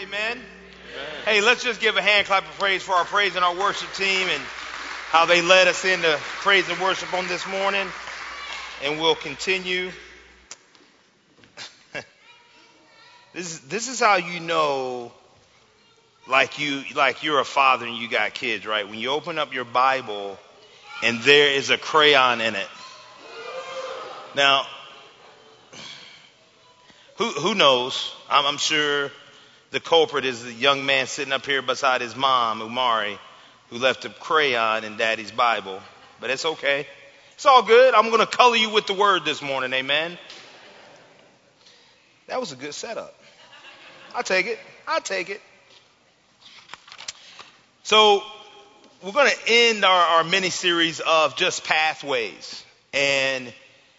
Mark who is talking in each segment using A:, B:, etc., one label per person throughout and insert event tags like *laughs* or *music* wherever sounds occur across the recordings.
A: Amen. Hey, let's just give a hand clap of praise for our praise and our worship team and how they led us into praise and worship on this morning. And we'll continue. *laughs* this is this is how you know like you like you're a father and you got kids, right? When you open up your Bible and there is a crayon in it. Now, who who knows? I'm, I'm sure the culprit is the young man sitting up here beside his mom, Umari, who left a crayon in daddy's Bible. But it's okay. It's all good. I'm going to color you with the word this morning. Amen. That was a good setup. I'll take it. I'll take it. So we're going to end our, our mini series of just pathways and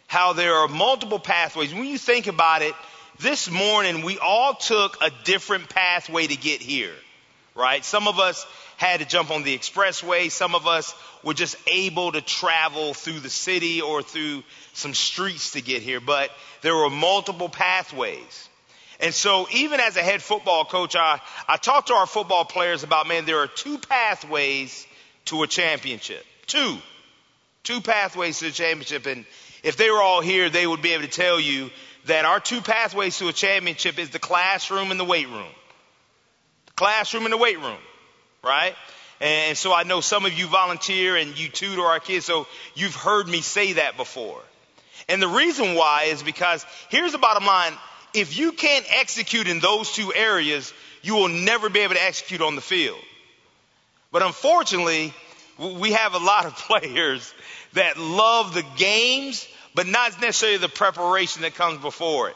A: how there are multiple pathways. When you think about it, this morning we all took a different pathway to get here, right? Some of us had to jump on the expressway. Some of us were just able to travel through the city or through some streets to get here, but there were multiple pathways. And so even as a head football coach, I, I talked to our football players about, man, there are two pathways to a championship. Two. Two pathways to a championship. And if they were all here, they would be able to tell you that our two pathways to a championship is the classroom and the weight room. The classroom and the weight room, right? And so I know some of you volunteer and you tutor our kids, so you've heard me say that before. And the reason why is because here's the bottom line. If you can't execute in those two areas, you will never be able to execute on the field. But unfortunately, we have a lot of *laughs* players that love the games, but not necessarily the preparation that comes before it.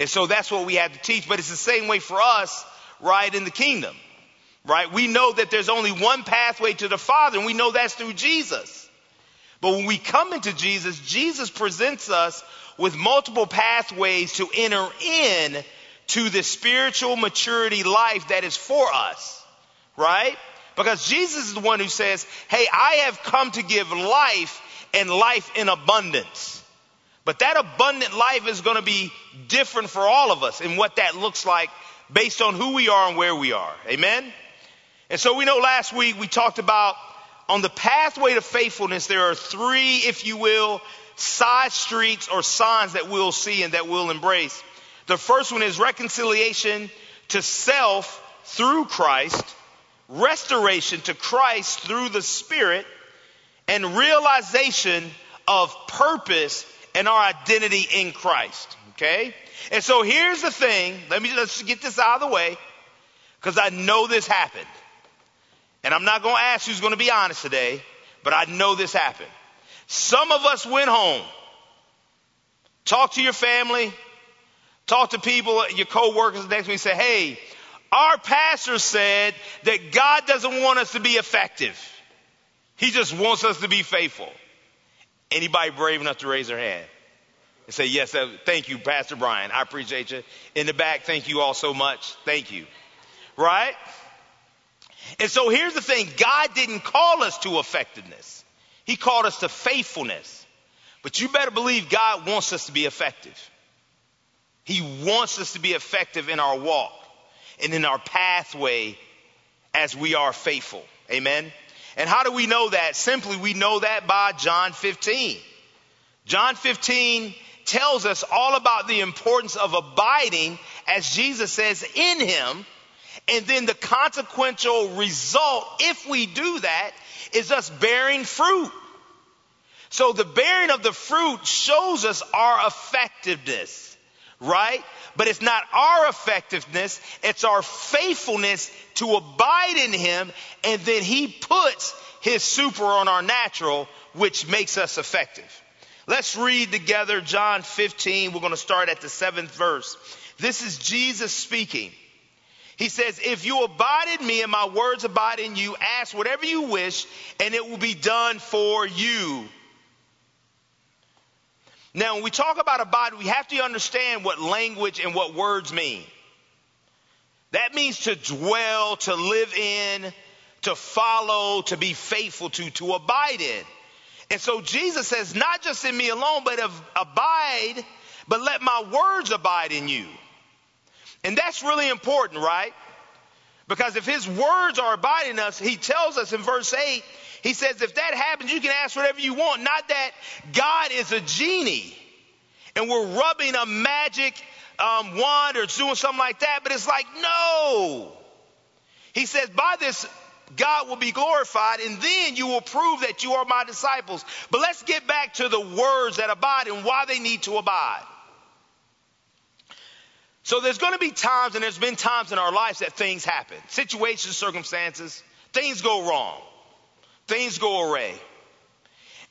A: And so that's what we have to teach. But it's the same way for us, right, in the kingdom, right? We know that there's only one pathway to the Father, and we know that's through Jesus. But when we come into Jesus, Jesus presents us with multiple pathways to enter in to the spiritual maturity life that is for us, right? Because Jesus is the one who says, Hey, I have come to give life and life in abundance. But that abundant life is going to be different for all of us and what that looks like based on who we are and where we are. Amen? And so we know last week we talked about on the pathway to faithfulness, there are three, if you will, side streets or signs that we'll see and that we'll embrace. The first one is reconciliation to self through Christ, restoration to Christ through the Spirit, and realization of purpose and our identity in Christ. Okay? And so here's the thing. Let me let's get this out of the way because I know this happened. And I'm not going to ask who's going to be honest today, but I know this happened. Some of us went home, talk to your family, talk to people, your co-workers next week, say, hey, our pastor said that God doesn't want us to be effective. He just wants us to be faithful. Anybody brave enough to raise their hand and say, yes, thank you, Pastor Brian. I appreciate you. In the back, thank you all so much. Thank you. Right? And so here's the thing. God didn't call us to effectiveness. He called us to faithfulness. But you better believe God wants us to be effective. He wants us to be effective in our walk and in our pathway as we are faithful. Amen. And how do we know that? Simply, we know that by John 15. John 15 tells us all about the importance of abiding, as Jesus says, in Him. And then the consequential result, if we do that, is us bearing fruit. So the bearing of the fruit shows us our effectiveness, right? But it's not our effectiveness, it's our faithfulness to abide in Him, and then He puts His super on our natural, which makes us effective. Let's read together John 15. We're going to start at the seventh verse. This is Jesus speaking. He says, If you abide in me and my words abide in you, ask whatever you wish, and it will be done for you. Now, when we talk about abide, we have to understand what language and what words mean. That means to dwell, to live in, to follow, to be faithful to, to abide in. And so Jesus says, not just in me alone, but abide, but let my words abide in you. And that's really important, right? Because if his words are abiding us, he tells us in verse 8, he says, if that happens, you can ask whatever you want. Not that God is a genie and we're rubbing a magic um, wand or doing something like that, but it's like, no. He says, by this, God will be glorified, and then you will prove that you are my disciples. But let's get back to the words that abide and why they need to abide. So there's going to be times, and there's been times in our lives that things happen situations, circumstances, things go wrong, things go awry.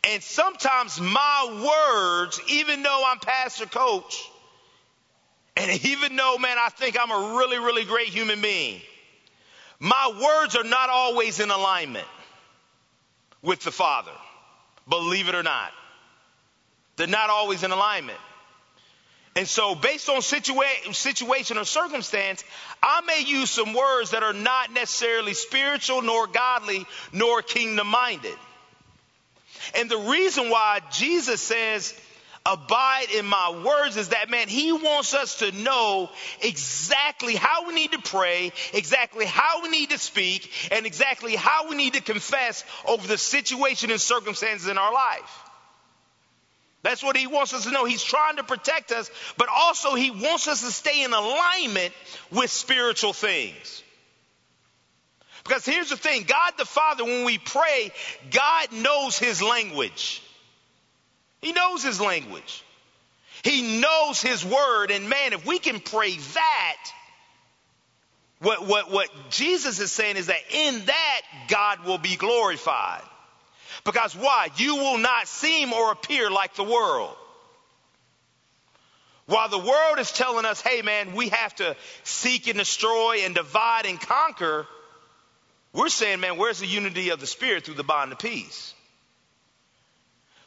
A: And sometimes my words, even though I'm pastor coach, and even though, man, I think I'm a really, really great human being, my words are not always in alignment with the Father. Believe it or not. They're not always in alignment. And so, based on situa- situation or circumstance, I may use some words that are not necessarily spiritual, nor godly, nor kingdom minded. And the reason why Jesus says, abide in my words is that, man, he wants us to know exactly how we need to pray, exactly how we need to speak, and exactly how we need to confess over the situation and circumstances in our life. That's what he wants us to know. He's trying to protect us, but also he wants us to stay in alignment with spiritual things. Because here's the thing God the Father, when we pray, God knows his language. He knows his language. He knows his word. And man, if we can pray that, what, what, what Jesus is saying is that in that, God will be glorified. Because why? You will not seem or appear like the world. While the world is telling us, hey man, we have to seek and destroy and divide and conquer, we're saying, man, where's the unity of the Spirit through the bond of peace?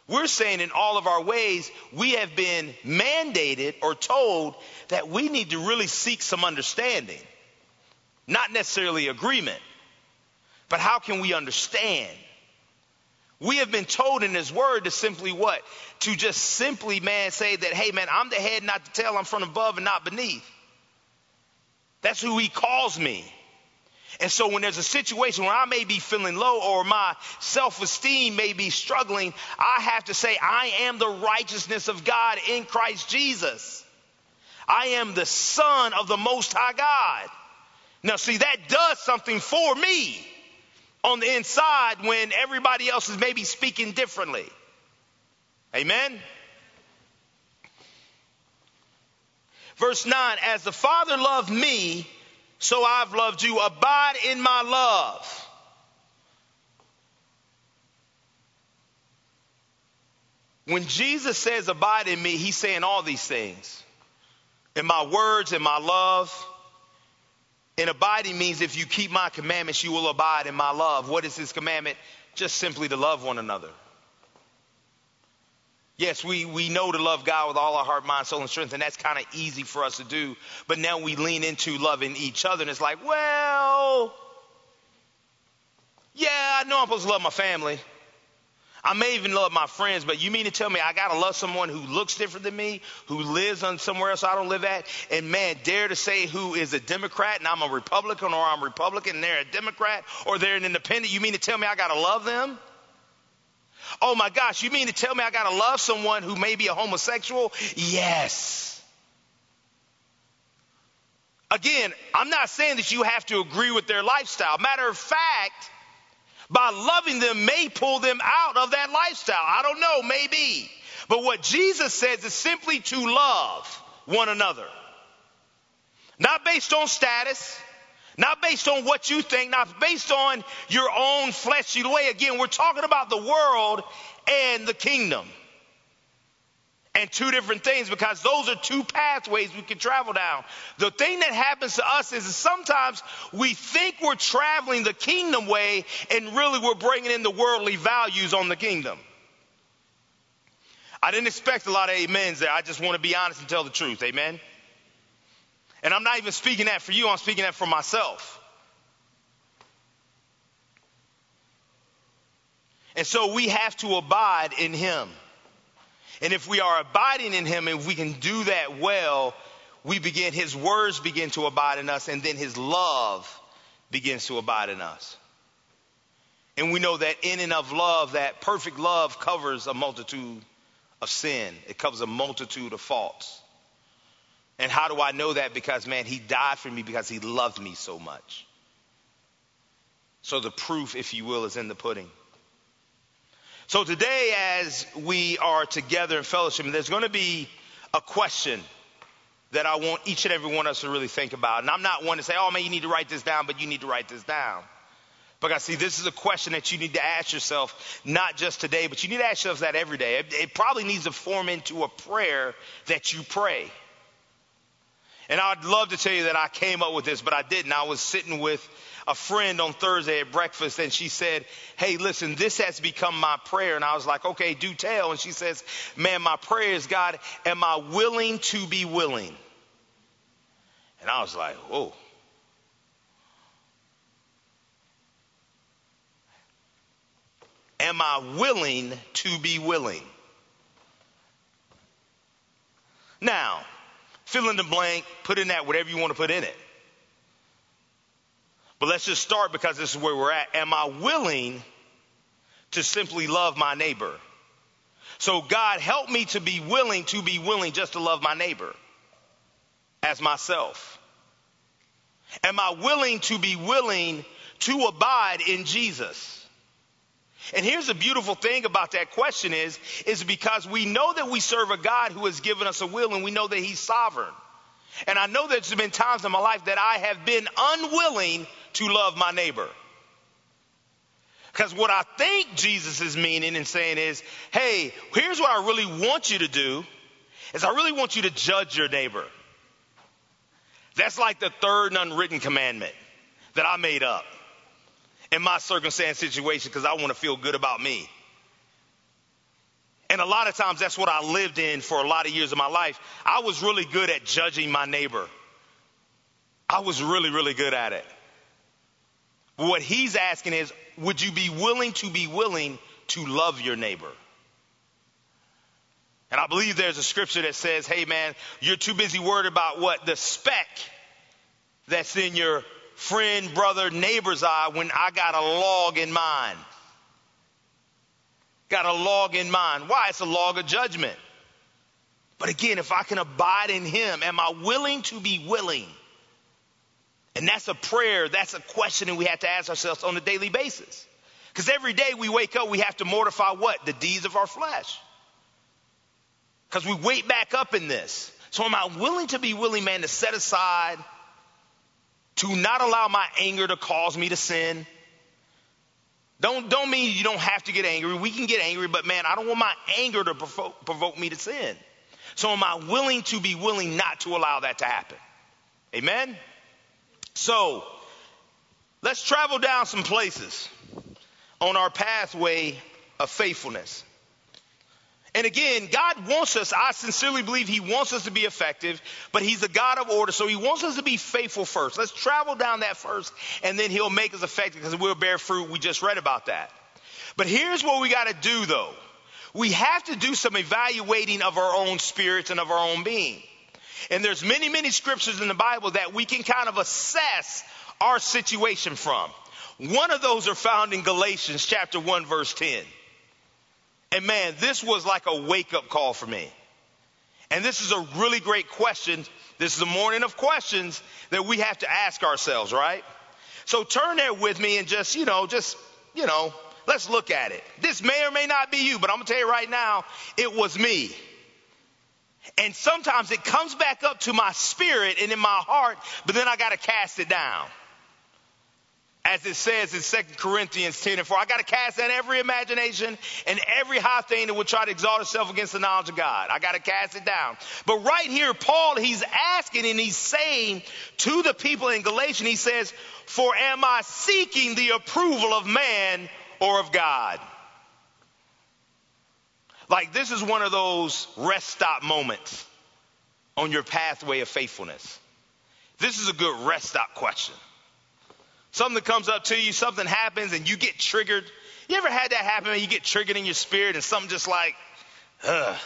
A: We're saying in all of our ways, we have been mandated or told that we need to really seek some understanding. Not necessarily agreement, but how can we understand? We have been told in His Word to simply what? To just simply, man, say that, hey, man, I'm the head, not the tail. I'm from above and not beneath. That's who He calls me. And so when there's a situation where I may be feeling low or my self-esteem may be struggling, I have to say, I am the righteousness of God in Christ Jesus. I am the son of the most high God. Now see, that does something for me on the inside when everybody else is maybe speaking differently. Amen. Verse 9, as the Father loved me, so I've loved you. Abide in my love. When Jesus says abide in me, he's saying all these things. In my words, in my love. And abiding means if you keep my commandments, you will abide in my love. What is his commandment? Just simply to love one another. Yes, we, we know to love God with all our heart, mind, soul, and strength, and that's kind of easy for us to do. But now we lean into loving each other, and it's like, well, yeah, I know I'm supposed to love my family. I may even love my friends, but you mean to tell me I gotta love someone who looks different than me, who lives on somewhere else I don't live at, and man, dare to say who is a Democrat and I'm a Republican, or I'm Republican and they're a Democrat, or they're an independent. You mean to tell me I gotta love them? Oh my gosh, you mean to tell me I got to love someone who may be a homosexual? Yes. Again, I'm not saying that you have to agree with their lifestyle. Matter of fact, by loving them may pull them out of that lifestyle. I don't know, maybe. But what Jesus says is simply to love one another. Not based on status, not based on what you think, not based on your own fleshy way. Again, we're talking about the world and the kingdom. And two different things because those are two pathways we can travel down. The thing that happens to us is sometimes we think we're traveling the kingdom way and really we're bringing in the worldly values on the kingdom. I didn't expect a lot of amens there. I just want to be honest and tell the truth. Amen. And I'm not even speaking that for you, I'm speaking that for myself. And so we have to abide in Him. And if we are abiding in Him and we can do that well, we begin, his words begin to abide in us, and then his love begins to abide in us. And we know that in and of love, that perfect love covers a multitude of sin. It covers a multitude of faults. And how do I know that? Because, man, he died for me because he loved me so much. So the proof, if you will, is in the pudding. So today, as we are together in fellowship, there's going to be a question that I want each and every one of us to really think about. And I'm not one to say, oh man, you need to write this down, but you need to write this down. Because see, this is a question that you need to ask yourself, not just today, but you need to ask yourself that every day. It, it probably needs to form into a prayer that you pray. And I'd love to tell you that I came up with this, but I didn't. I was sitting with a friend on Thursday at breakfast and she said, Hey, listen, this has become my prayer. And I was like, Okay, do tell. And she says, Man, my prayer is, God, am I willing to be willing? And I was like, Whoa. Am I willing to be willing? Now, fill in the blank, put in that whatever you want to put in it. But let's just start because this is where we're at. Am I willing to simply love my neighbor? So, God, help me to be willing to be willing just to love my neighbor as myself. Am I willing to be willing to abide in Jesus? And here's the beautiful thing about that question is, is because we know that we serve a God who has given us a will and we know that he's sovereign. And I know there's been times in my life that I have been unwilling to love my neighbor. Because what I think Jesus is meaning and saying is, hey, here's what I really want you to do is I really want you to judge your neighbor. That's like the third unwritten commandment that I made up in my circumstance situation because I want to feel good about me. And a lot of times that's what I lived in for a lot of years of my life. I was really good at judging my neighbor. I was really, really good at it. What he's asking is, would you be willing to be willing to love your neighbor? And I believe there's a scripture that says, hey man, you're too busy worried about what? The speck that's in your friend, brother, neighbor's eye when I got a log in mine. Got a log in mind. Why? It's a log of judgment. But again, if I can abide in Him, am I willing to be willing? And that's a prayer, that's a question that we have to ask ourselves on a daily basis. Because every day we wake up, we have to mortify what? The deeds of our flesh. Because we wait back up in this. So am I willing to be willing, man, to set aside, to not allow my anger to cause me to sin? Don't, don't mean you don't have to get angry. We can get angry, but man, I don't want my anger to provoke, provoke me to sin. So am I willing to be willing not to allow that to happen? Amen? So, let's travel down some places on our pathway of faithfulness. And again, God wants us, I sincerely believe He wants us to be effective, but He's a God of order, so He wants us to be faithful first. Let's travel down that first, and then He'll make us effective because we'll bear fruit. We just read about that. But here's what we got to do though. We have to do some evaluating of our own spirits and of our own being. And there's many, many scriptures in the Bible that we can kind of assess our situation from. One of those are found in Galatians chapter 1 verse 10. And man, this was like a wake up call for me. And this is a really great question. This is a morning of questions that we have to ask ourselves, right? So turn there with me and just, you know, just, you know, let's look at it. This may or may not be you, but I'm going to tell you right now, it was me. And sometimes it comes back up to my spirit and in my heart, but then I got to cast it down. As it says in 2 Corinthians 10 and 4, I got to cast down every imagination and every high thing that would try to exalt itself against the knowledge of God. I got to cast it down. But right here, Paul, he's asking and he's saying to the people in Galatians, he says, For am I seeking the approval of man or of God? Like this is one of those rest stop moments on your pathway of faithfulness. This is a good rest stop question. Something comes up to you, something happens, and you get triggered. You ever had that happen you get triggered in your spirit and something just like, ugh.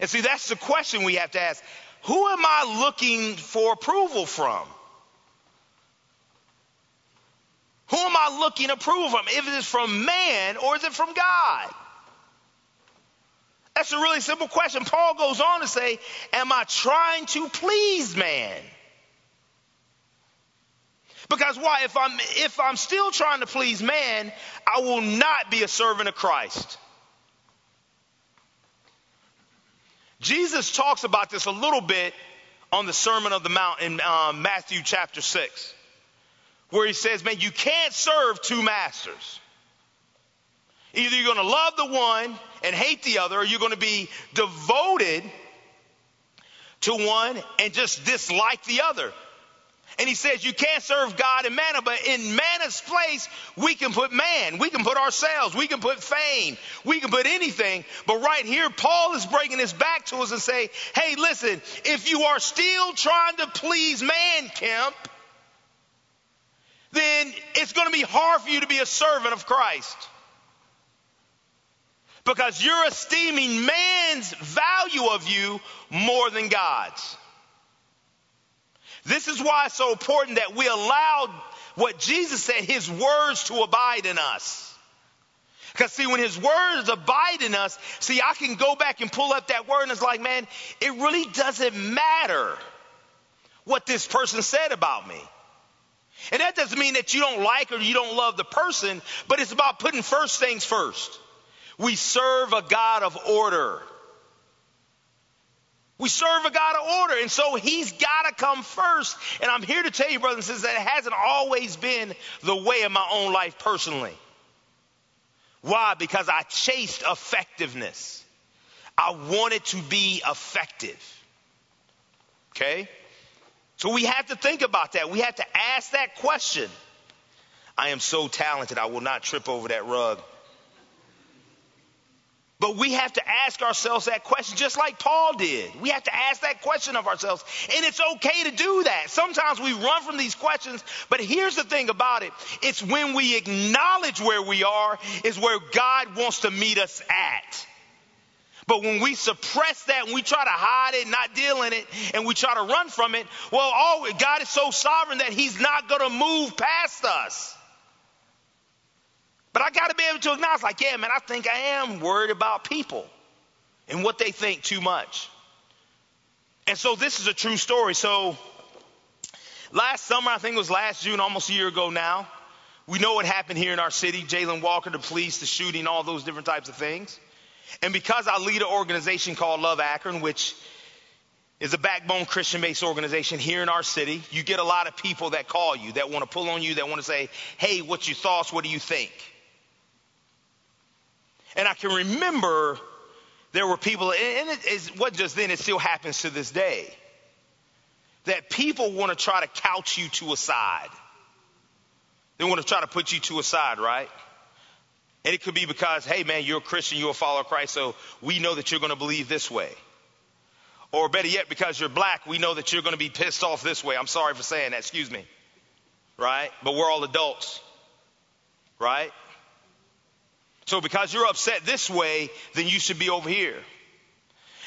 A: And see, that's the question we have to ask. who am I looking for approval from? Who am I looking approval from? If it is from man or is it from God? That's a really simple question. Paul goes on to say, Am I trying to please man? Because why? If I'm, if I'm still trying to please man, I will not be a servant of Christ. Jesus talks about this a little bit on the Sermon of the Mount in um, Matthew chapter 6, where he says, Man, you can't serve two masters. Either you're going to love the one and hate the other, or you're going to be devoted to one and just dislike the other. And he says you can't serve God and mammon, but in mammon's place, we can put man. We can put ourselves. We can put fame. We can put anything. But right here, Paul is bringing this back to us and say, hey, listen, if you are still trying to please man, Kemp, then it's going to be hard for you to be a servant of Christ. Because you're esteeming man's value of you more than God's. This is why it's so important that we allow what Jesus said, his words to abide in us. Because see, when his words abide in us, see, I can go back and pull up that word and it's like, man, it really doesn't matter what this person said about me. And that doesn't mean that you don't like or you don't love the person, but it's about putting first things first. We serve a God of order. We serve a God of order, and so He's got to come first. And I'm here to tell you, brothers and sisters, that it hasn't always been the way in my own life personally. Why? Because I chased effectiveness. I wanted to be effective. Okay? So we have to think about that. We have to ask that question. I am so talented, I will not trip over that rug. But we have to ask ourselves that question just like Paul did. We have to ask that question of ourselves. And it's okay to do that. Sometimes we run from these questions, but here's the thing about it. It's when we acknowledge where we are is where God wants to meet us at. But when we suppress that and we try to hide it, not deal in it, and we try to run from it, well, all, God is so sovereign that He's not going to move past us. But I got to be able to acknowledge, like, yeah, man, I think I am worried about people and what they think too much. And so this is a true story. So last summer, I think it was last June, almost a year ago now, we know what happened here in our city Jayland Walker, the police, the shooting, all those different types of things. And because I lead an organization called Love Akron, which is a backbone Christian based organization here in our city, you get a lot of people that call you, that want to pull on you, that want to say, hey, what's your thoughts? What do you think? And I can remember there were people, and it wasn't just then, it still happens to this day, that people want to try to couch you to a side. They want to try to put you to a side, right? And it could be because, hey man, you're a Christian, you're a follower of Christ, so we know that you're going to believe this way. Or better yet, because you're black, we know that you're going to be pissed off this way. I'm sorry for saying that, excuse me. Right? But we're all adults. Right? So because you're upset this way, then you should be over here.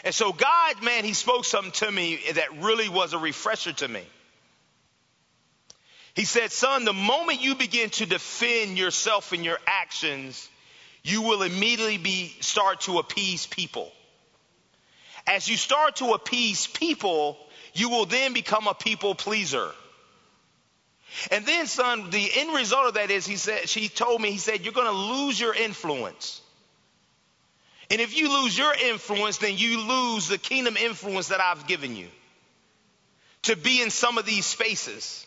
A: And so God, man, he spoke something to me that really was a refresher to me. He said, son, the moment you begin to defend yourself and your actions, you will immediately be, start to appease people. As you start to appease people, you will then become a people pleaser. And then, son, the end result of that is he said, she told me, he said, you're going to lose your influence. And if you lose your influence, then you lose the kingdom influence that I've given you to be in some of these spaces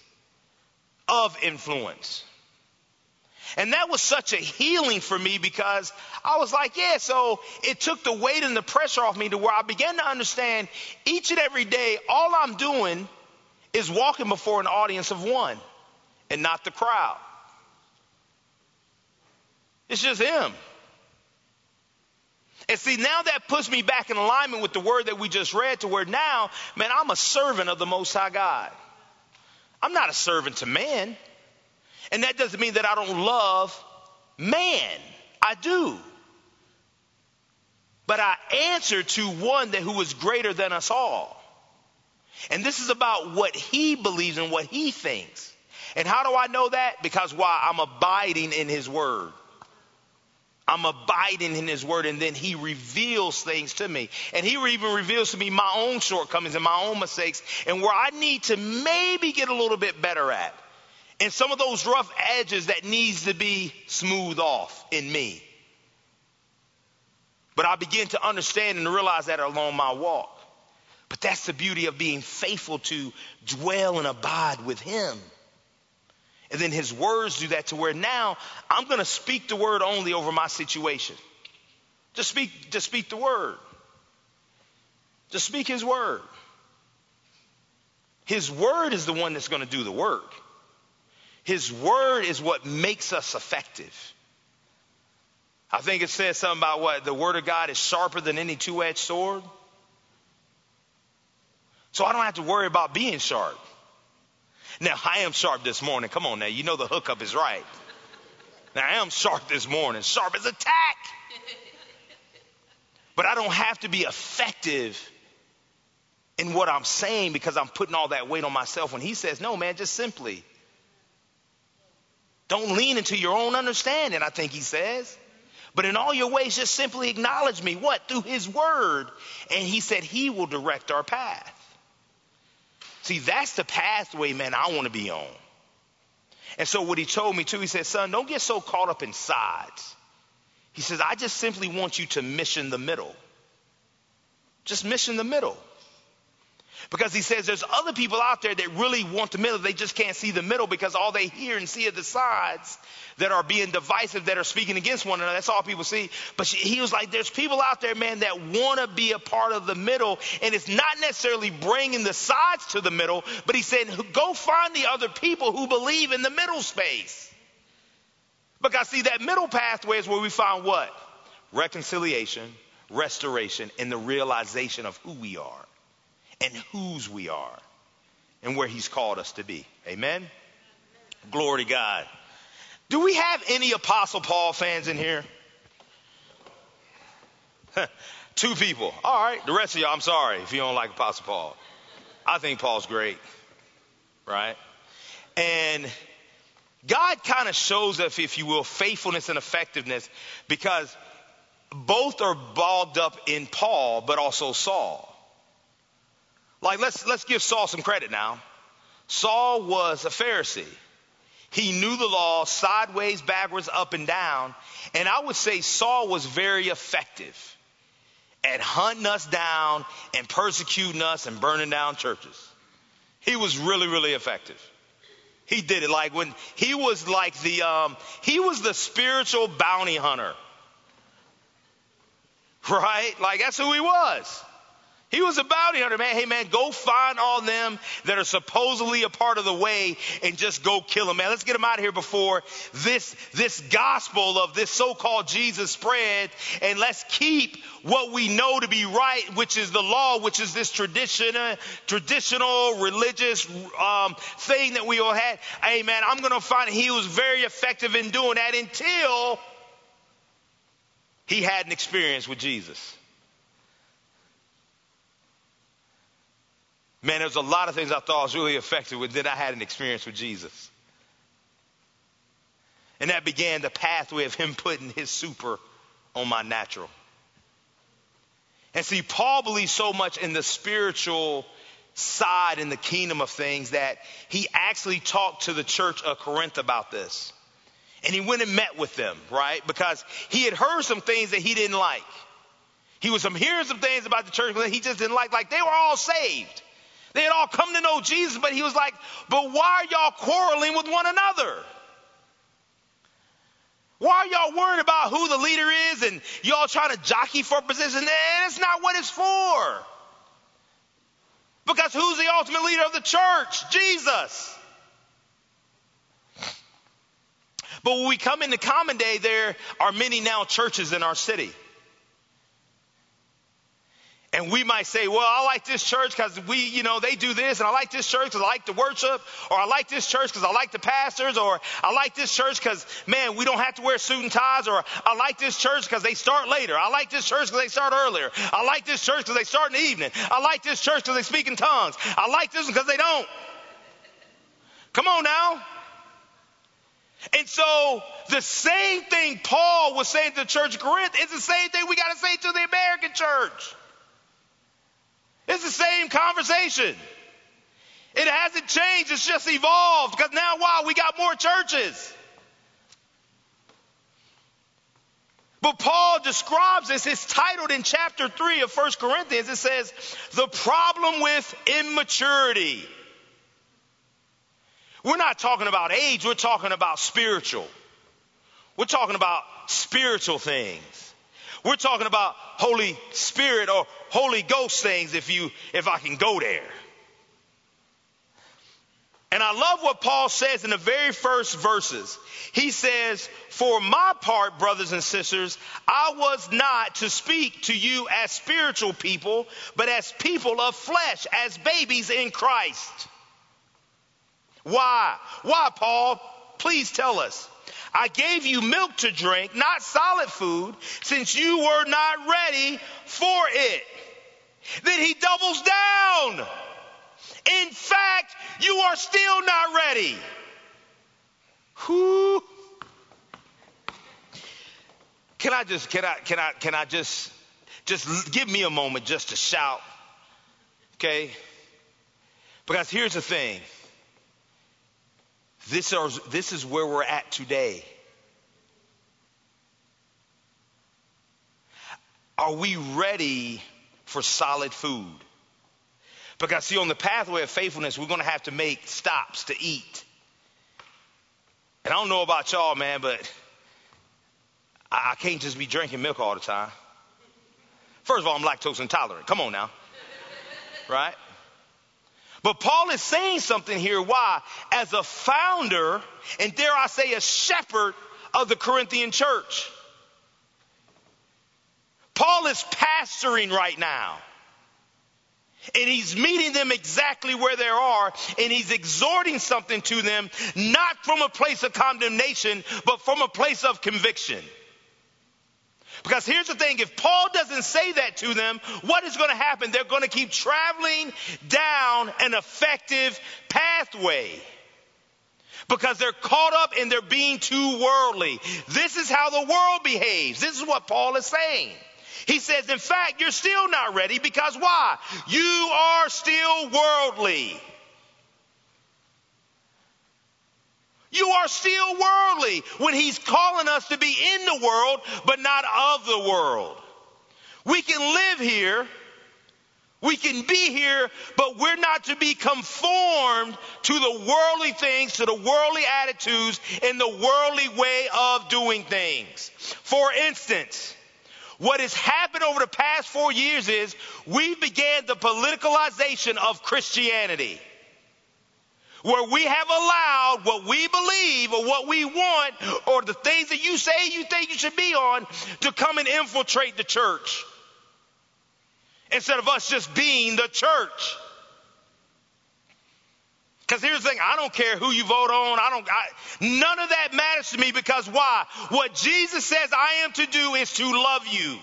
A: of influence. And that was such a healing for me because I was like, yeah, so it took the weight and the pressure off me to where I began to understand each and every day, all I'm doing is walking before an audience of one and not the crowd. It's just him. And see, now that puts me back in alignment with the word that we just read to where now, man, I'm a servant of the Most High God. I'm not a servant to man. And that doesn't mean that I don't love man. I do. But I answer to one that who is greater than us all. And this is about what he believes and what he thinks. And how do I know that? Because why? I'm abiding in his word. I'm abiding in his word and then he reveals things to me. And he even reveals to me my own shortcomings and my own mistakes and where I need to maybe get a little bit better at. And some of those rough edges that needs to be smoothed off in me. But I begin to understand and realize that along my walk. But that's the beauty of being faithful to dwell and abide with him. And then his words do that to where now I'm going to speak the word only over my situation. Just speak, just speak the word. Just speak his word. His word is the one that's going to do the work. His word is what makes us effective. I think it says something about what the word of God is sharper than any two-edged sword. So I don't have to worry about being sharp. Now, I am sharp this morning. Come on now. You know the hookup is right. Now, I am sharp this morning. Sharp as a tack. But I don't have to be effective in what I'm saying because I'm putting all that weight on myself. When he says, no, man, just simply don't lean into your own understanding, I think he says. But in all your ways, just simply acknowledge me. What? Through his word. And he said he will direct our path. See, that's the pathway, man, I want to be on. And so what he told me too, he said, son, don't get so caught up in sides. He says, I just simply want you to mission the middle. Just mission the middle. Because he says there's other people out there that really want the middle. They just can't see the middle because all they hear and see are the sides that are being divisive, that are speaking against one another. That's all people see. But she, he was like, there's people out there, man, that want to be a part of the middle. And it's not necessarily bringing the sides to the middle, but he said, go find the other people who believe in the middle space. Because see, that middle pathway is where we find what? Reconciliation, restoration, and the realization of who we are and whose we are and where he's called us to be. Amen? Glory to God. Do we have any Apostle Paul fans in here? *laughs* Two people. All right. The rest of y'all, I'm sorry if you don't like Apostle Paul. I think Paul's great. Right? And God kind of shows us, if you will, faithfulness and effectiveness because both are bogged up in Paul, but also Saul. Like let's let's give Saul some credit now. Saul was a Pharisee. He knew the law sideways, backwards, up and down. And I would say Saul was very effective at hunting us down and persecuting us and burning down churches. He was really, really effective. He did it like when he was like the um, he was the spiritual bounty hunter. *laughs* Right? Like that's who he was. He was a bounty hunter, man. Hey, man, go find all them that are supposedly a part of the way and just go kill them, man. Let's get them out of here before this, this gospel of this so-called Jesus spread. And let's keep what we know to be right, which is the law, which is this tradition, uh, traditional religious um, thing that we all had. Hey, man, I'm going to find he was very effective in doing that until he had an experience with Jesus. Man, there's a lot of things I thought I was really effective with. Then I had an experience with Jesus. And that began the pathway of him *laughs* putting his super on my natural. And see, Paul believes so much in the spiritual side in the kingdom of things that he actually talked to the church of Corinth about this. And he went and met with them, right? Because he had heard some things that he didn't like. He was hearing some things about the church that he just didn't like. Like they were all saved. They had all come to know Jesus, but he was like, but why are y'all quarreling with one another? Why are y'all worried about who the leader is and y'all trying to jockey for position? That's not what it's for. Because who's the ultimate leader of the church? Jesus. But when we come into common day, there are many now churches in our city. And we might say, well, I like this church because we, you know, they do this, and I like this church because I like to worship, or I like this church because I like the pastors, or I like this church because, man, we don't have to wear suit and ties, or I like this church because they start later. I like this church because they start earlier. I like this church because they start in the evening. I like this church because they speak in tongues. I like this one because they don't. Come on now. And so the same thing Paul was saying to the church of Corinth is the same thing we got to say to the American church. It's the same conversation. It hasn't changed, it's just evolved because now, wow, we got more churches. But Paul describes this, it's titled in chapter 3 of 1 Corinthians, it says, The problem with immaturity. We're not talking about age, we're talking about spiritual. We're talking about spiritual things. We're talking about Holy Spirit or Holy Ghost things if you, if I can go there. And I love what Paul says in the very first verses. He says, For my part, brothers and sisters, I was not to speak to you as spiritual people, but as people of flesh, as babies in Christ. Why? Why, Paul? Please tell us. I gave you milk to drink, not solid food, since you were not ready for it. Then he doubles down. In fact, you are still not ready. Who? Can I just, can I, can I, can I just, just give me a moment just to shout? Okay? Because here's the thing. This is, this is where we're at today. Are we ready for solid food? Because, see, on the pathway of faithfulness, we're going to have to make stops to eat. And I don't know about y'all, man, but I, I can't just be drinking milk all the time. First of all, I'm lactose intolerant. Come on now. Right? But Paul is saying something here. Why? As a founder, and dare I say, a shepherd of the Corinthian church. Paul is pastoring right now. And he's meeting them exactly where they are, and he's exhorting something to them, not from a place of condemnation, but from a place of conviction. Because here's the thing if Paul doesn't say that to them, what is going to happen? They're going to keep traveling down an effective pathway. Because they're caught up and they're being too worldly. This is how the world behaves. This is what Paul is saying. He says, in fact, you're still not ready because why? You are still worldly. You are still worldly when he's calling us to be in the world, but not of the world. We can live here. We can be here, but we're not to be conformed to the worldly things, to the worldly attitudes, and the worldly way of doing things. For instance, what has happened over the past four years is we began the politicalization of Christianity where we have allowed what we believe or what we want or the things that you say you think you should be on to come and infiltrate the church instead of us just being the church. Because here's the thing, I don't care who you vote on. I don't, I, none of that matters to me because why? What Jesus says I am to do is to love you.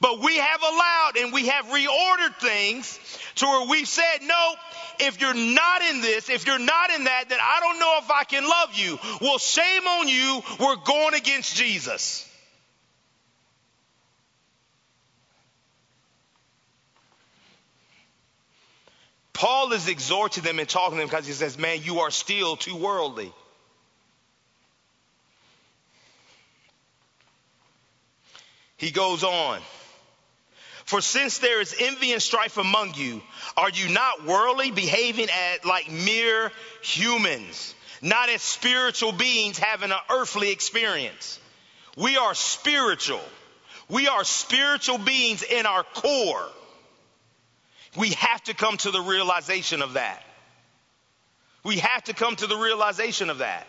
A: But we have allowed and we have reordered things to where we've said, no, if you're not in this, if you're not in that, then I don't know if I can love you. Well, shame on you. We're going against Jesus. Paul is exhorting them and talking to them because he says, man, you are still too worldly. He goes on. For since there is envy and strife among you, are you not worldly, behaving like mere humans, not as spiritual beings having an earthly experience? We are spiritual. We are spiritual beings in our core. We have to come to the realization of that. We have to come to the realization of that.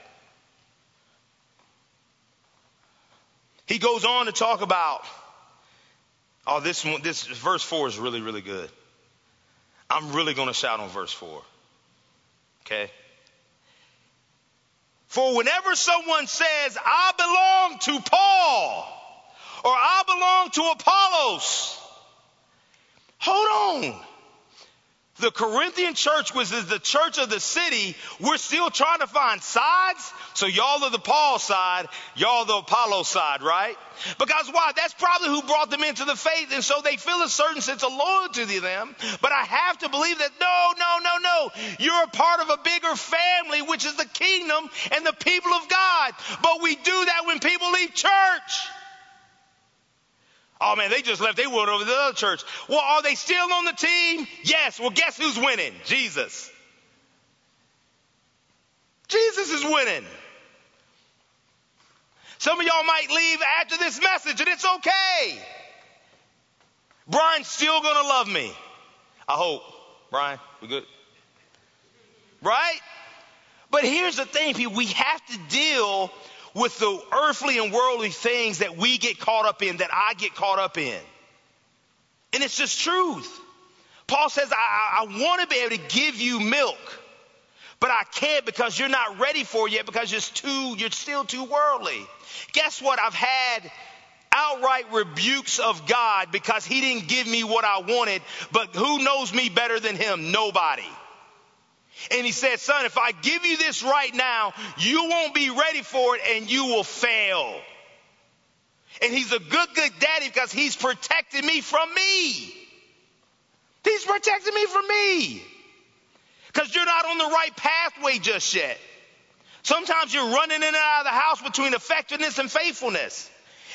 A: He goes on to talk about Oh, this one, this verse four is really, really good. I'm really going to shout on verse four. Okay. For whenever someone says, I belong to Paul or I belong to Apollos, hold on. The Corinthian church was the church of the city. We're still trying to find sides. So y'all are the Paul side, y'all the Apollo side, right? Because why? That's probably who brought them into the faith. And so they feel a certain sense of loyalty to them. But I have to believe that no, no, no, no. You're a part of a bigger family, which is the kingdom and the people of God. But we do that when people leave church. Oh man, they just left. They went over to the other church. Well, are they still on the team? Yes. Well, guess who's winning? Jesus. Jesus is winning. Some of y'all might leave after this message and it's okay. Brian's still gonna love me. I hope. Brian, we good? Right? But here's the thing, people. We have to deal with the earthly and worldly things that we get caught up in, that I get caught up in. And it's just truth. Paul says, I, I want to be able to give you milk, but I can't because you're not ready for it yet because you're too, you're still too worldly. Guess what? I've had outright rebukes of God because he didn't give me what I wanted, but who knows me better than him? Nobody. And he said, son, if I give you this right now, you won't be ready for it and you will fail. And he's a good, good daddy because he's protecting me from me. He's protecting me from me. Because you're not on the right pathway just yet. Sometimes you're running in and out of the house between effectiveness and faithfulness.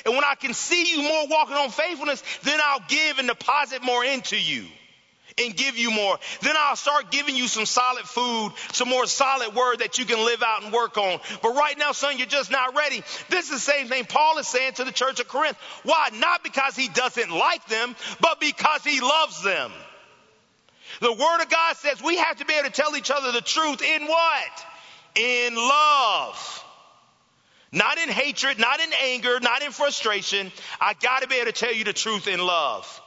A: And when I can see you more walking on faithfulness, then I'll give and deposit more into you and give you more. Then I'll start giving you some solid food, some more solid word that you can live out and work on. But right now, son, you're just not ready. This is the same thing Paul is saying to the church of Corinth. Why? Not because he doesn't like them, but because he loves them. The word of God says we have to be able to tell each other the truth in what? In love. Not in hatred, not in anger, not in frustration. I gotta be able to tell you the truth in love.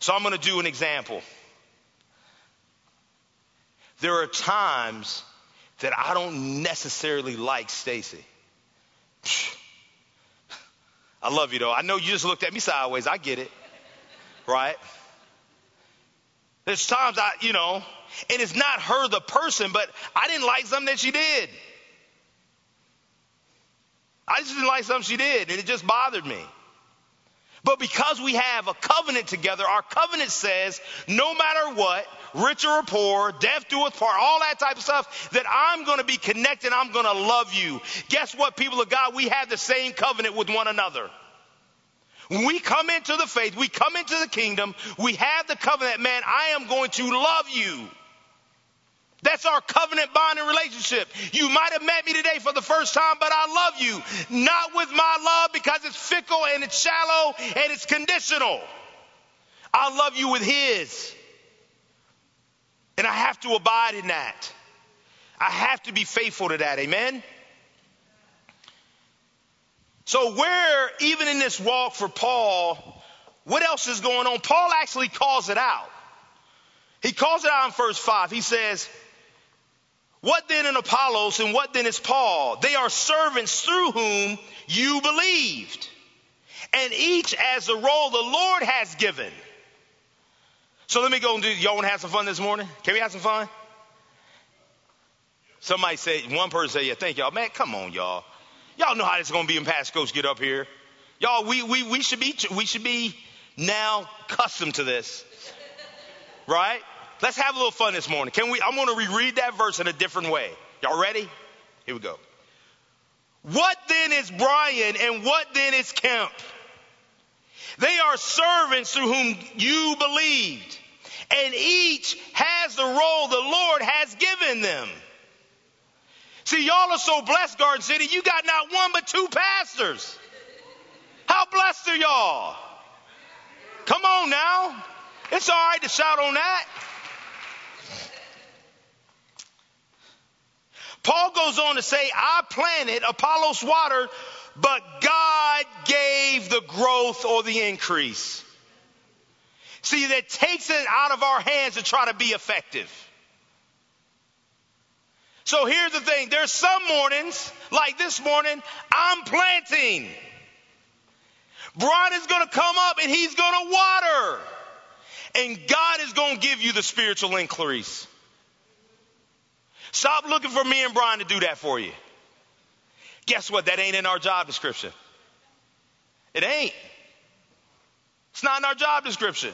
A: So I'm going to do an example. There are times that I don't necessarily like Stacy. *sighs* I love you though. I know you just looked at me sideways. I get it. Right? There's times I, you know, and it's not her the person, but I didn't like something that she did. I just didn't like something she did, and it just bothered me. But because we have a covenant together, our covenant says no matter what, rich or poor, death doeth part, all that type of stuff, that I'm going to be connected. I'm going to love you. Guess what, people of God? We have the same covenant with one another. When we come into the faith, we come into the kingdom, we have the covenant, man, I am going to love you. That's our covenant bonding relationship. You might have met me today for the first time, but I love you. Not with my love because it's fickle and it's shallow and it's conditional. I love you with His. And I have to abide in that. I have to be faithful to that. Amen? So, where, even in this walk for Paul, what else is going on? Paul actually calls it out. He calls it out in verse 5. He says, what then in Apollos and what then is Paul? They are servants through whom you believed, and each as the role the Lord has given. So let me go and do, y'all want to have some fun this morning? Can we have some fun? Somebody say, one person say, yeah, thank y'all. Man, come on, y'all. Y'all know how this is going to be when Pastor get up here. Y'all, we, we, we should be, we should be now accustomed to this. Right? Let's have a little fun this morning. Can we? I'm going to reread that verse in a different way. Y'all ready? Here we go. What then is Brian and what then is Kemp? They are servants through whom you believed, and each has the role the Lord has given them. See, y'all are so blessed, Garden City. You got not one but two pastors. How blessed are y'all? Come on now. It's all right to shout on that. Paul goes on to say, I planted, Apollos watered, but God gave the growth or the increase. See, that takes it out of our hands to try to be effective. So here's the thing. There's some mornings, like this morning, I'm planting. Brian is going to come up and he's going to water. And God is going to give you the spiritual increase. Stop looking for me and Brian to do that for you. Guess what? That ain't in our job description. It ain't. It's not in our job description.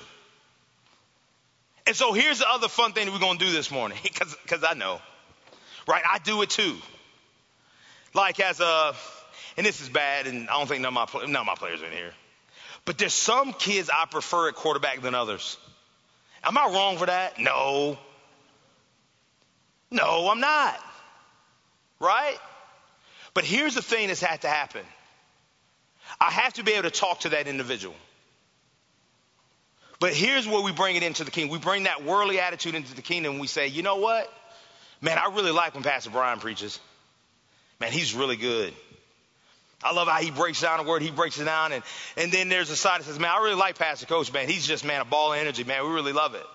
A: And so here's the other fun thing we're going to do this morning, *laughs* because I know, right? I do it too. Like as a, and this is bad, and I don't think none of my, none of my players are in here, but there's some kids I prefer at quarterback than others. Am I wrong for that? No. No, I'm not. Right? But here's the thing that's had to happen. I have to be able to talk to that individual. But here's where we bring it into the kingdom. We bring that worldly attitude into the kingdom we say, you know what? Man, I really like when Pastor Brian preaches. Man, he's really good. I love how he breaks down the word, he breaks it down, and, and then there's a side that says, Man, I really like Pastor Coach, man. He's just, man, a ball of energy, man. We really love it.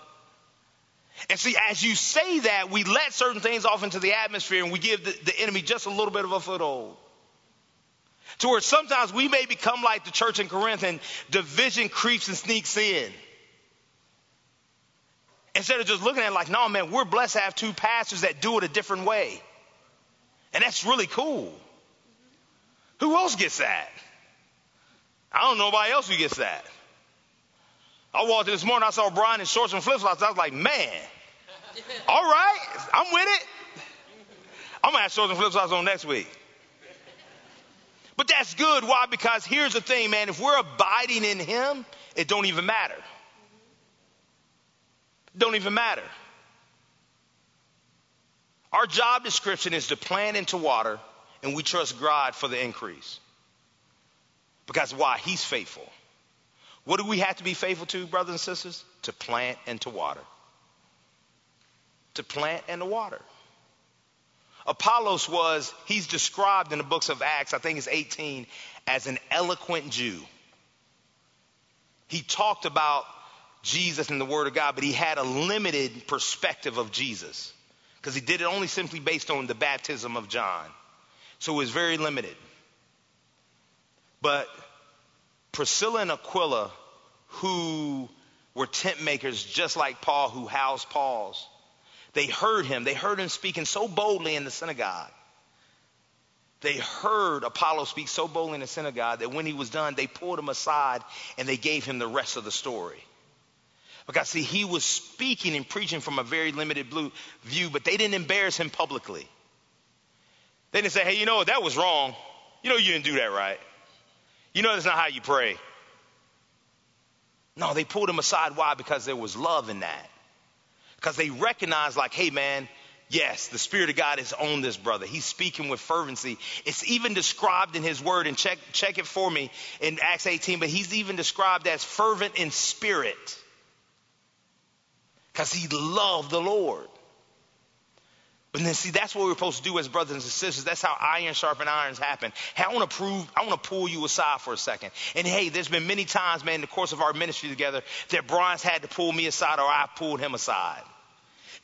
A: And see, as you say that, we let certain things off into the atmosphere and we give the, the enemy just a little bit of a foothold. To where sometimes we may become like the church in Corinth and division creeps and sneaks in. Instead of just looking at it like, no, man, we're blessed to have two pastors that do it a different way. And that's really cool. Who else gets that? I don't know nobody else who gets that. I walked in this morning, I saw Brian in shorts and flip flops. I was like, man, *laughs* all right, I'm with it. I'm gonna have shorts and flip flops on next week. But that's good. Why? Because here's the thing, man. If we're abiding in Him, it don't even matter. Don't even matter. Our job description is to plant into water, and we trust God for the increase. Because why? He's faithful. What do we have to be faithful to, brothers and sisters? To plant and to water. To plant and to water. Apollos was, he's described in the books of Acts, I think it's 18, as an eloquent Jew. He talked about Jesus and the Word of God, but he had a limited perspective of Jesus because he did it only simply based on the baptism of John. So it was very limited. But Priscilla and Aquila, who were tent makers just like Paul, who housed Paul's, they heard him. They heard him speaking so boldly in the synagogue. They heard Apollos speak so boldly in the synagogue that when he was done, they pulled him aside and they gave him the rest of the story. Because, see, he was speaking and preaching from a very limited view, but they didn't embarrass him publicly. They didn't say, hey, you know what, that was wrong. You know you didn't do that right. You know that's not how you pray. No, they pulled him aside. Why? Because there was love in that. Because they recognized, like, hey, man, yes, the Spirit of God is on this brother. He's speaking with fervency. It's even described in his word, and check, check it for me in Acts 18, but he's even described as fervent in spirit because he loved the Lord. But then see, that's what we're supposed to do as brothers and sisters. That's how iron sharpen irons happen. Hey, I want to prove, I want to pull you aside for a second. And hey, there's been many times, man, in the course of our ministry together, that Brian's had to pull me aside or I pulled him aside.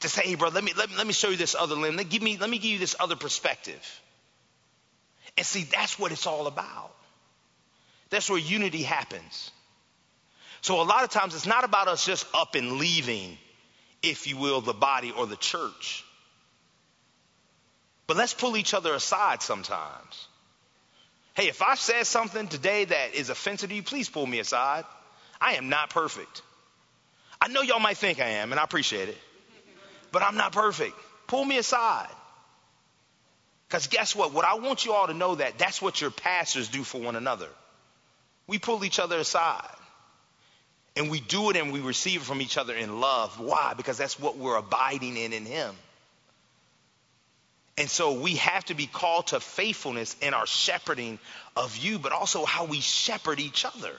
A: To say, hey, bro, let me, let me, let me show you this other lens. Let, give me, let me give you this other perspective. And see, that's what it's all about. That's where unity happens. So a lot of times it's not about us just up and leaving if you will, the body or the church. But let's pull each other aside sometimes. Hey, if I said something today that is offensive to you, please pull me aside. I am not perfect. I know y'all might think I am, and I appreciate it, but I'm not perfect. Pull me aside. Because guess what? What I want you all to know that that's what your pastors do for one another. We pull each other aside. And we do it and we receive it from each other in love. Why? Because that's what we're abiding in in Him. And so we have to be called to faithfulness in our shepherding of you, but also how we shepherd each other.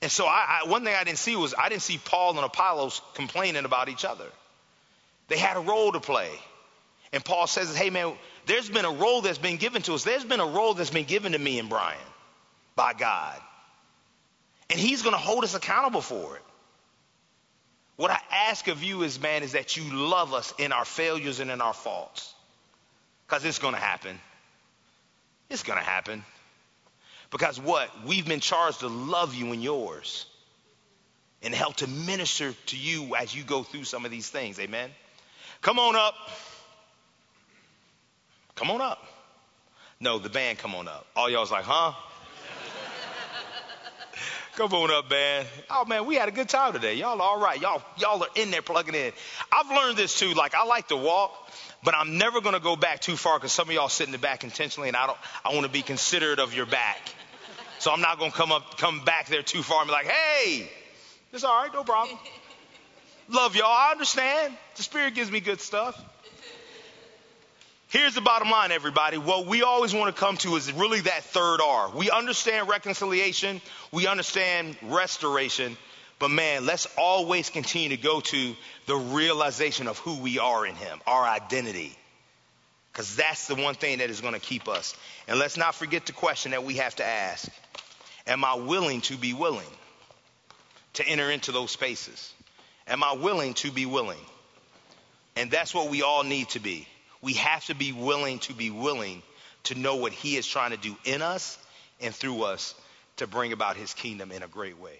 A: And so I, I, one thing I didn't see was I didn't see Paul and Apollos complaining about each other. They had a role to play. And Paul says, hey man, there's been a role that's been given to us. There's been a role that's been given to me and Brian. by God. And He's going to hold us accountable for it. What I ask of you is, man, is that you love us in our failures and in our faults. Because it's going to happen. It's going to happen. Because what? We've been charged to love you and yours and help to minister to you as you go through some of these things. Amen. Come on up. Come on up. No, the band come on up. All y'all's like, huh? Come on up, man. Oh man, we had a good time today. Y'all are all right. Y'all, y'all are in there plugging in. I've learned this too. Like I like to walk, but I'm never gonna go back too far because some of y'all sit in the back intentionally, and I don't. I want to be considerate of your back. So I'm not gonna come up, come back there too far and be like, hey, it's all right, no problem. *laughs* Love y'all. I understand. The Spirit gives me good stuff. Here's the bottom line, everybody. What we always want to come to is really that third R. We understand reconciliation, we understand restoration, but man, let's always continue to go to the realization of who we are in Him, our identity. Because that's the one thing that is going to keep us. And let's not forget the question that we have to ask Am I willing to be willing to enter into those spaces? Am I willing to be willing? And that's what we all need to be we have to be willing to be willing to know what he is trying to do in us and through us to bring about his kingdom in a great way.